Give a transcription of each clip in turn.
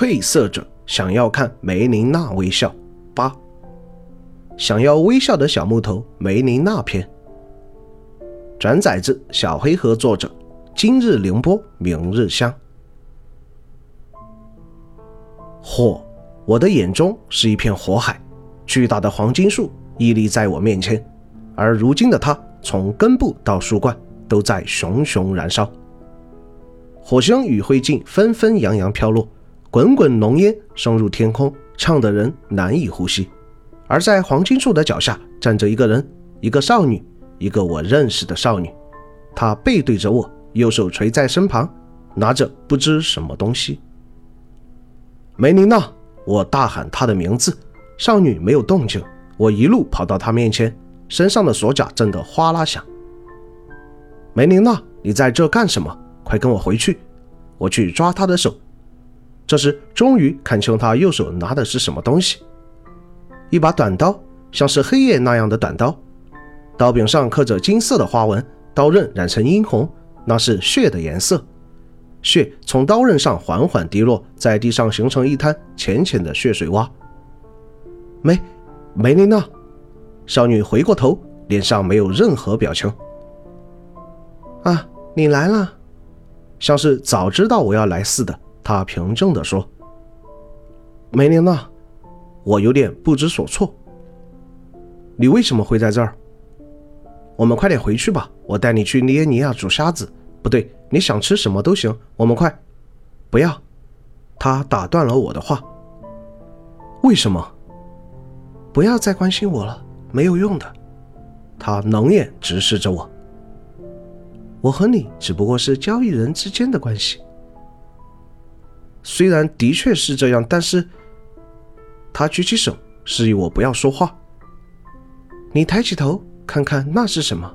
褪色者想要看梅琳娜微笑。八，想要微笑的小木头梅琳娜篇。转载自小黑盒作者。今日凌波，明日香。火，我的眼中是一片火海，巨大的黄金树屹立在我面前，而如今的它，从根部到树冠都在熊熊燃烧。火星与灰烬纷纷扬扬飘落，滚滚浓烟升入天空，呛得人难以呼吸。而在黄金树的脚下站着一个人，一个少女，一个我认识的少女，她背对着我。右手垂在身旁，拿着不知什么东西。梅琳娜，我大喊她的名字，少女没有动静。我一路跑到她面前，身上的锁甲震得哗啦响。梅琳娜，你在这干什么？快跟我回去！我去抓她的手。这时终于看清她右手拿的是什么东西，一把短刀，像是黑夜那样的短刀，刀柄上刻着金色的花纹，刀刃染成殷红。那是血的颜色，血从刀刃上缓缓滴落，在地上形成一滩浅浅的血水洼。梅，梅琳娜，少女回过头，脸上没有任何表情。啊，你来了，像是早知道我要来似的，他平静地说。梅琳娜，我有点不知所措。你为什么会在这儿？我们快点回去吧，我带你去尼耶尼亚煮虾子。不对，你想吃什么都行。我们快，不要！他打断了我的话。为什么？不要再关心我了，没有用的。他冷眼直视着我。我和你只不过是交易人之间的关系。虽然的确是这样，但是……他举起手示意我不要说话。你抬起头。看看那是什么？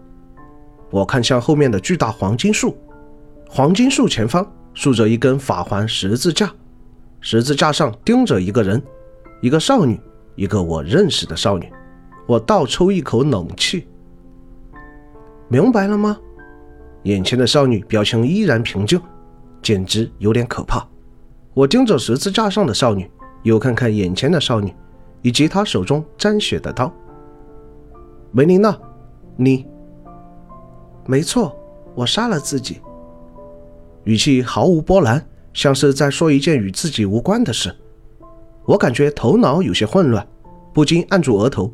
我看向后面的巨大黄金树，黄金树前方竖着一根法环十字架，十字架上钉着一个人，一个少女，一个我认识的少女。我倒抽一口冷气，明白了吗？眼前的少女表情依然平静，简直有点可怕。我盯着十字架上的少女，又看看眼前的少女，以及她手中沾血的刀。梅琳娜，你没错，我杀了自己。语气毫无波澜，像是在说一件与自己无关的事。我感觉头脑有些混乱，不禁按住额头。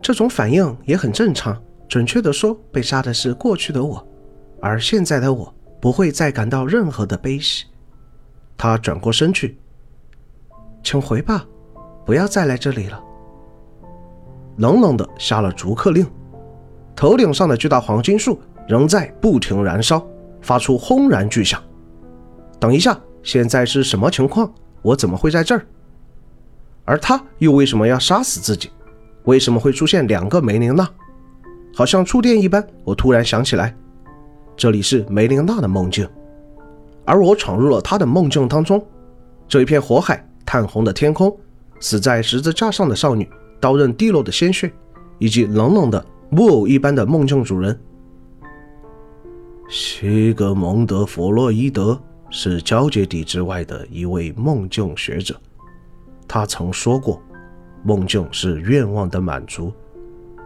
这种反应也很正常。准确的说，被杀的是过去的我，而现在的我不会再感到任何的悲喜。他转过身去，请回吧，不要再来这里了。冷冷的下了逐客令，头顶上的巨大黄金树仍在不停燃烧，发出轰然巨响。等一下，现在是什么情况？我怎么会在这儿？而他又为什么要杀死自己？为什么会出现两个梅琳娜？好像触电一般，我突然想起来，这里是梅琳娜的梦境，而我闯入了他的梦境当中。这一片火海，炭红的天空，死在十字架上的少女。刀刃滴落的鲜血，以及冷冷的木偶一般的梦境主人西格蒙德·弗洛伊德是交界地之外的一位梦境学者。他曾说过，梦境是愿望的满足。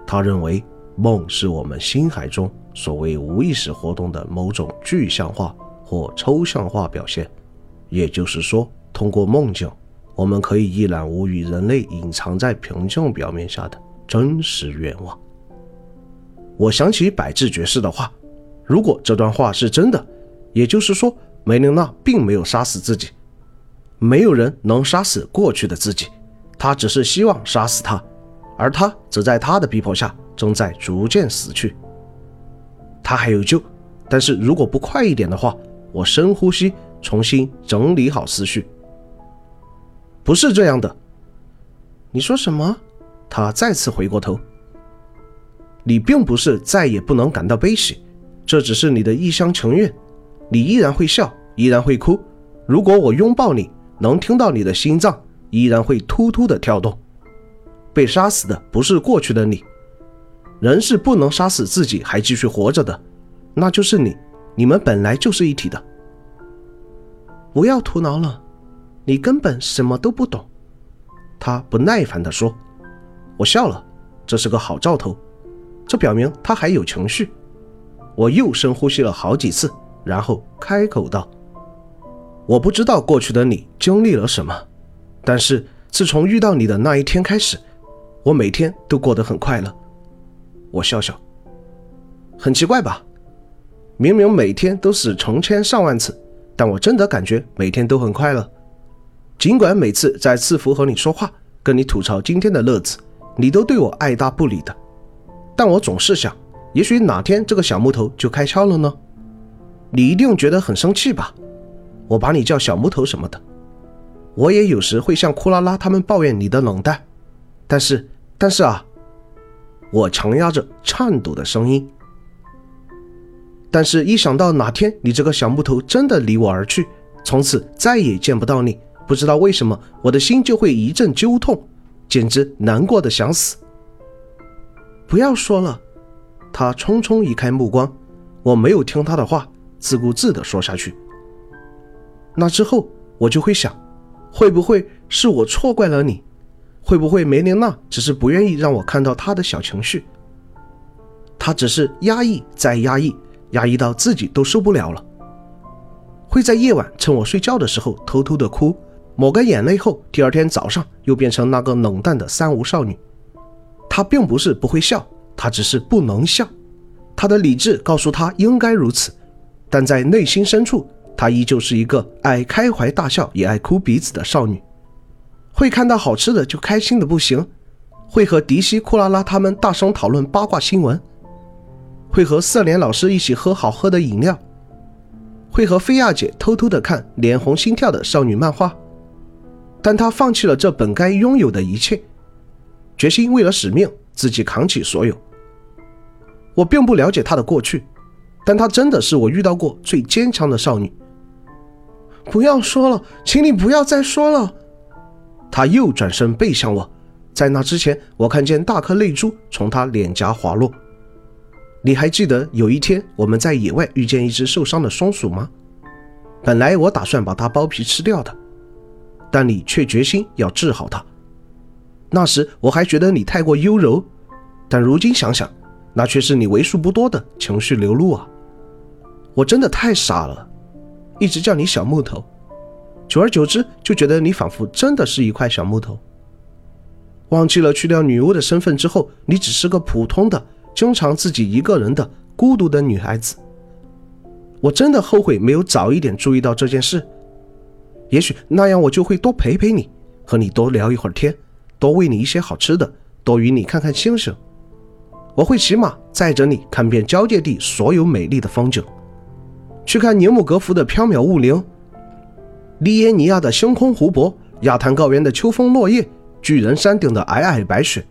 他认为梦是我们心海中所谓无意识活动的某种具象化或抽象化表现。也就是说，通过梦境。我们可以一览无余人类隐藏在平静表面下的真实愿望。我想起百智爵士的话，如果这段话是真的，也就是说梅琳娜并没有杀死自己，没有人能杀死过去的自己，他只是希望杀死他，而他则在他的逼迫下正在逐渐死去。他还有救，但是如果不快一点的话，我深呼吸，重新整理好思绪。不是这样的，你说什么？他再次回过头。你并不是再也不能感到悲喜，这只是你的一厢情愿。你依然会笑，依然会哭。如果我拥抱你，能听到你的心脏依然会突突的跳动。被杀死的不是过去的你，人是不能杀死自己还继续活着的，那就是你。你们本来就是一体的。不要徒劳了。你根本什么都不懂。”他不耐烦地说。我笑了，这是个好兆头，这表明他还有情绪。我又深呼吸了好几次，然后开口道：“我不知道过去的你经历了什么，但是自从遇到你的那一天开始，我每天都过得很快乐。”我笑笑，很奇怪吧？明明每天都是成千上万次，但我真的感觉每天都很快乐。尽管每次在赐福和你说话，跟你吐槽今天的乐子，你都对我爱答不理的，但我总是想。也许哪天这个小木头就开窍了呢？你一定觉得很生气吧？我把你叫小木头什么的。我也有时会向库拉拉他们抱怨你的冷淡，但是，但是啊，我强压着颤抖的声音。但是，一想到哪天你这个小木头真的离我而去，从此再也见不到你，不知道为什么我的心就会一阵揪痛，简直难过的想死。不要说了。他匆匆移开目光，我没有听他的话，自顾自地说下去。那之后，我就会想，会不会是我错怪了你？会不会梅琳娜只是不愿意让我看到她的小情绪？她只是压抑再压抑，压抑到自己都受不了了。会在夜晚趁我睡觉的时候偷偷的哭，抹干眼泪后，第二天早上又变成那个冷淡的三无少女。她并不是不会笑。她只是不能笑，他的理智告诉他应该如此，但在内心深处，她依旧是一个爱开怀大笑也爱哭鼻子的少女，会看到好吃的就开心的不行，会和迪西、库拉拉他们大声讨论八卦新闻，会和色莲老师一起喝好喝的饮料，会和菲亚姐偷偷的看脸红心跳的少女漫画，但她放弃了这本该拥有的一切，决心为了使命。自己扛起所有。我并不了解她的过去，但她真的是我遇到过最坚强的少女。不要说了，请你不要再说了。她又转身背向我，在那之前，我看见大颗泪珠从她脸颊滑落。你还记得有一天我们在野外遇见一只受伤的松鼠吗？本来我打算把它剥皮吃掉的，但你却决心要治好它。那时我还觉得你太过优柔，但如今想想，那却是你为数不多的情绪流露啊！我真的太傻了，一直叫你小木头，久而久之就觉得你仿佛真的是一块小木头。忘记了去掉女巫的身份之后，你只是个普通的、经常自己一个人的孤独的女孩子。我真的后悔没有早一点注意到这件事，也许那样我就会多陪陪你，和你多聊一会儿天。多喂你一些好吃的，多与你看看星星。我会骑马载着你看遍交界地所有美丽的风景，去看尼姆格福的缥缈雾林，利耶尼亚的星空湖泊，亚坛高原的秋风落叶，巨人山顶的皑皑白雪。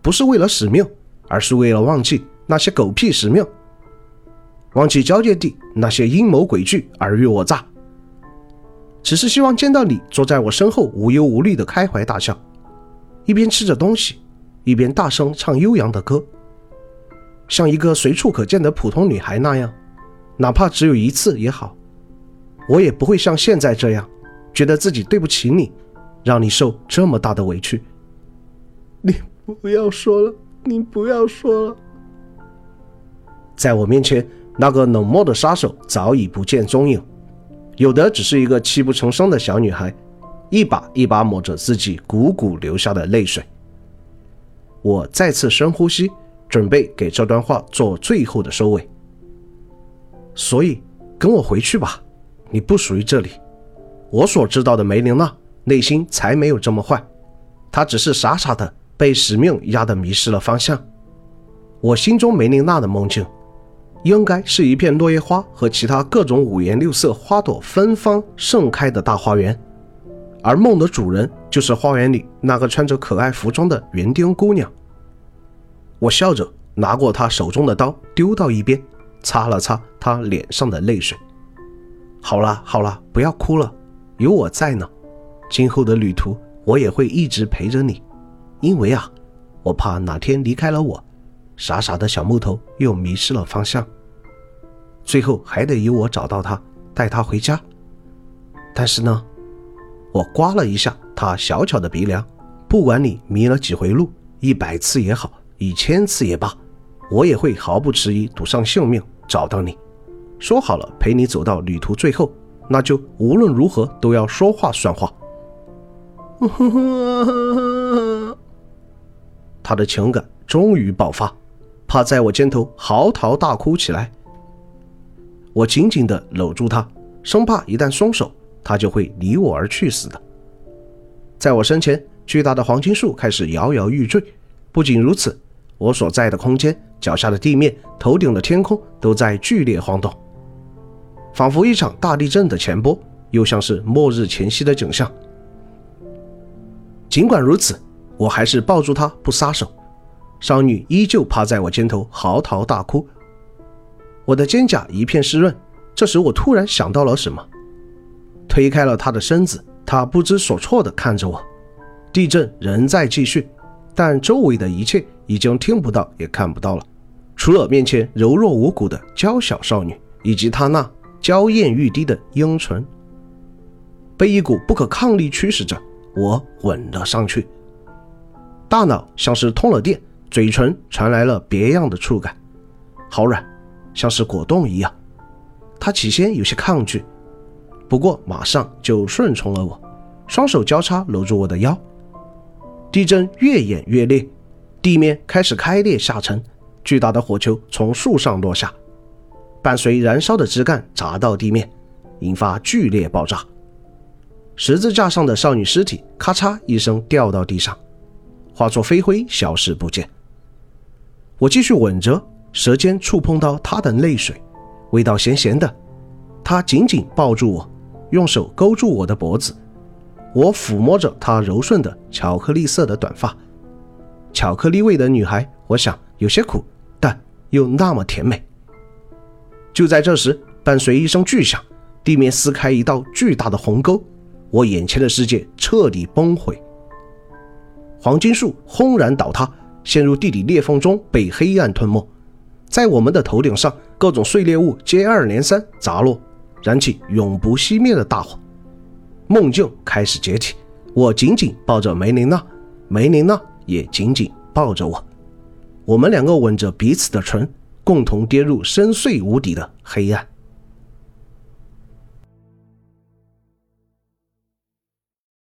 不是为了使命，而是为了忘记那些狗屁使命，忘记交界地那些阴谋诡计、尔虞我诈。只是希望见到你坐在我身后，无忧无虑的开怀大笑。一边吃着东西，一边大声唱悠扬的歌，像一个随处可见的普通女孩那样，哪怕只有一次也好。我也不会像现在这样，觉得自己对不起你，让你受这么大的委屈。你不要说了，你不要说了。在我面前，那个冷漠的杀手早已不见踪影，有的只是一个泣不成声的小女孩。一把一把抹着自己汩汩流下的泪水。我再次深呼吸，准备给这段话做最后的收尾。所以，跟我回去吧，你不属于这里。我所知道的梅琳娜内心才没有这么坏，她只是傻傻的被使命压得迷失了方向。我心中梅琳娜的梦境，应该是一片落叶花和其他各种五颜六色花朵芬芳盛开的大花园。而梦的主人就是花园里那个穿着可爱服装的园丁姑娘。我笑着拿过她手中的刀，丢到一边，擦了擦她脸上的泪水。好了好了，不要哭了，有我在呢。今后的旅途，我也会一直陪着你，因为啊，我怕哪天离开了我，傻傻的小木头又迷失了方向，最后还得由我找到他，带他回家。但是呢。我刮了一下他小巧的鼻梁。不管你迷了几回路，一百次也好，一千次也罢，我也会毫不迟疑赌上性命找到你。说好了陪你走到旅途最后，那就无论如何都要说话算话。他的情感终于爆发，趴在我肩头嚎啕大哭起来。我紧紧地搂住他，生怕一旦松手，他就会离我而去似的。在我身前。巨大的黄金树开始摇摇欲坠。不仅如此，我所在的空间、脚下的地面、头顶的天空都在剧烈晃动，仿佛一场大地震的前波，又像是末日前夕的景象。尽管如此，我还是抱住她不撒手。少女依旧趴在我肩头嚎啕大哭，我的肩胛一片湿润。这时，我突然想到了什么，推开了她的身子，她不知所措地看着我。地震仍在继续，但周围的一切已经听不到也看不到了，除了面前柔弱无骨的娇小少女，以及她那娇艳欲滴的樱唇。被一股不可抗力驱使着，我吻了上去。大脑像是通了电，嘴唇传来了别样的触感，好软，像是果冻一样。他起先有些抗拒，不过马上就顺从了我，双手交叉搂住我的腰。地震越演越烈，地面开始开裂下沉，巨大的火球从树上落下，伴随燃烧的枝干砸到地面，引发剧烈爆炸。十字架上的少女尸体咔嚓一声掉到地上，化作飞灰消失不见。我继续吻着，舌尖触碰到她的泪水，味道咸咸的。她紧紧抱住我，用手勾住我的脖子。我抚摸着她柔顺的巧克力色的短发，巧克力味的女孩，我想有些苦，但又那么甜美。就在这时，伴随一声巨响，地面撕开一道巨大的鸿沟，我眼前的世界彻底崩毁。黄金树轰然倒塌，陷入地底裂缝中，被黑暗吞没。在我们的头顶上，各种碎裂物接二连三砸落，燃起永不熄灭的大火。梦境开始解体，我紧紧抱着梅琳娜，梅琳娜也紧紧抱着我，我们两个吻着彼此的唇，共同跌入深邃无底的黑暗。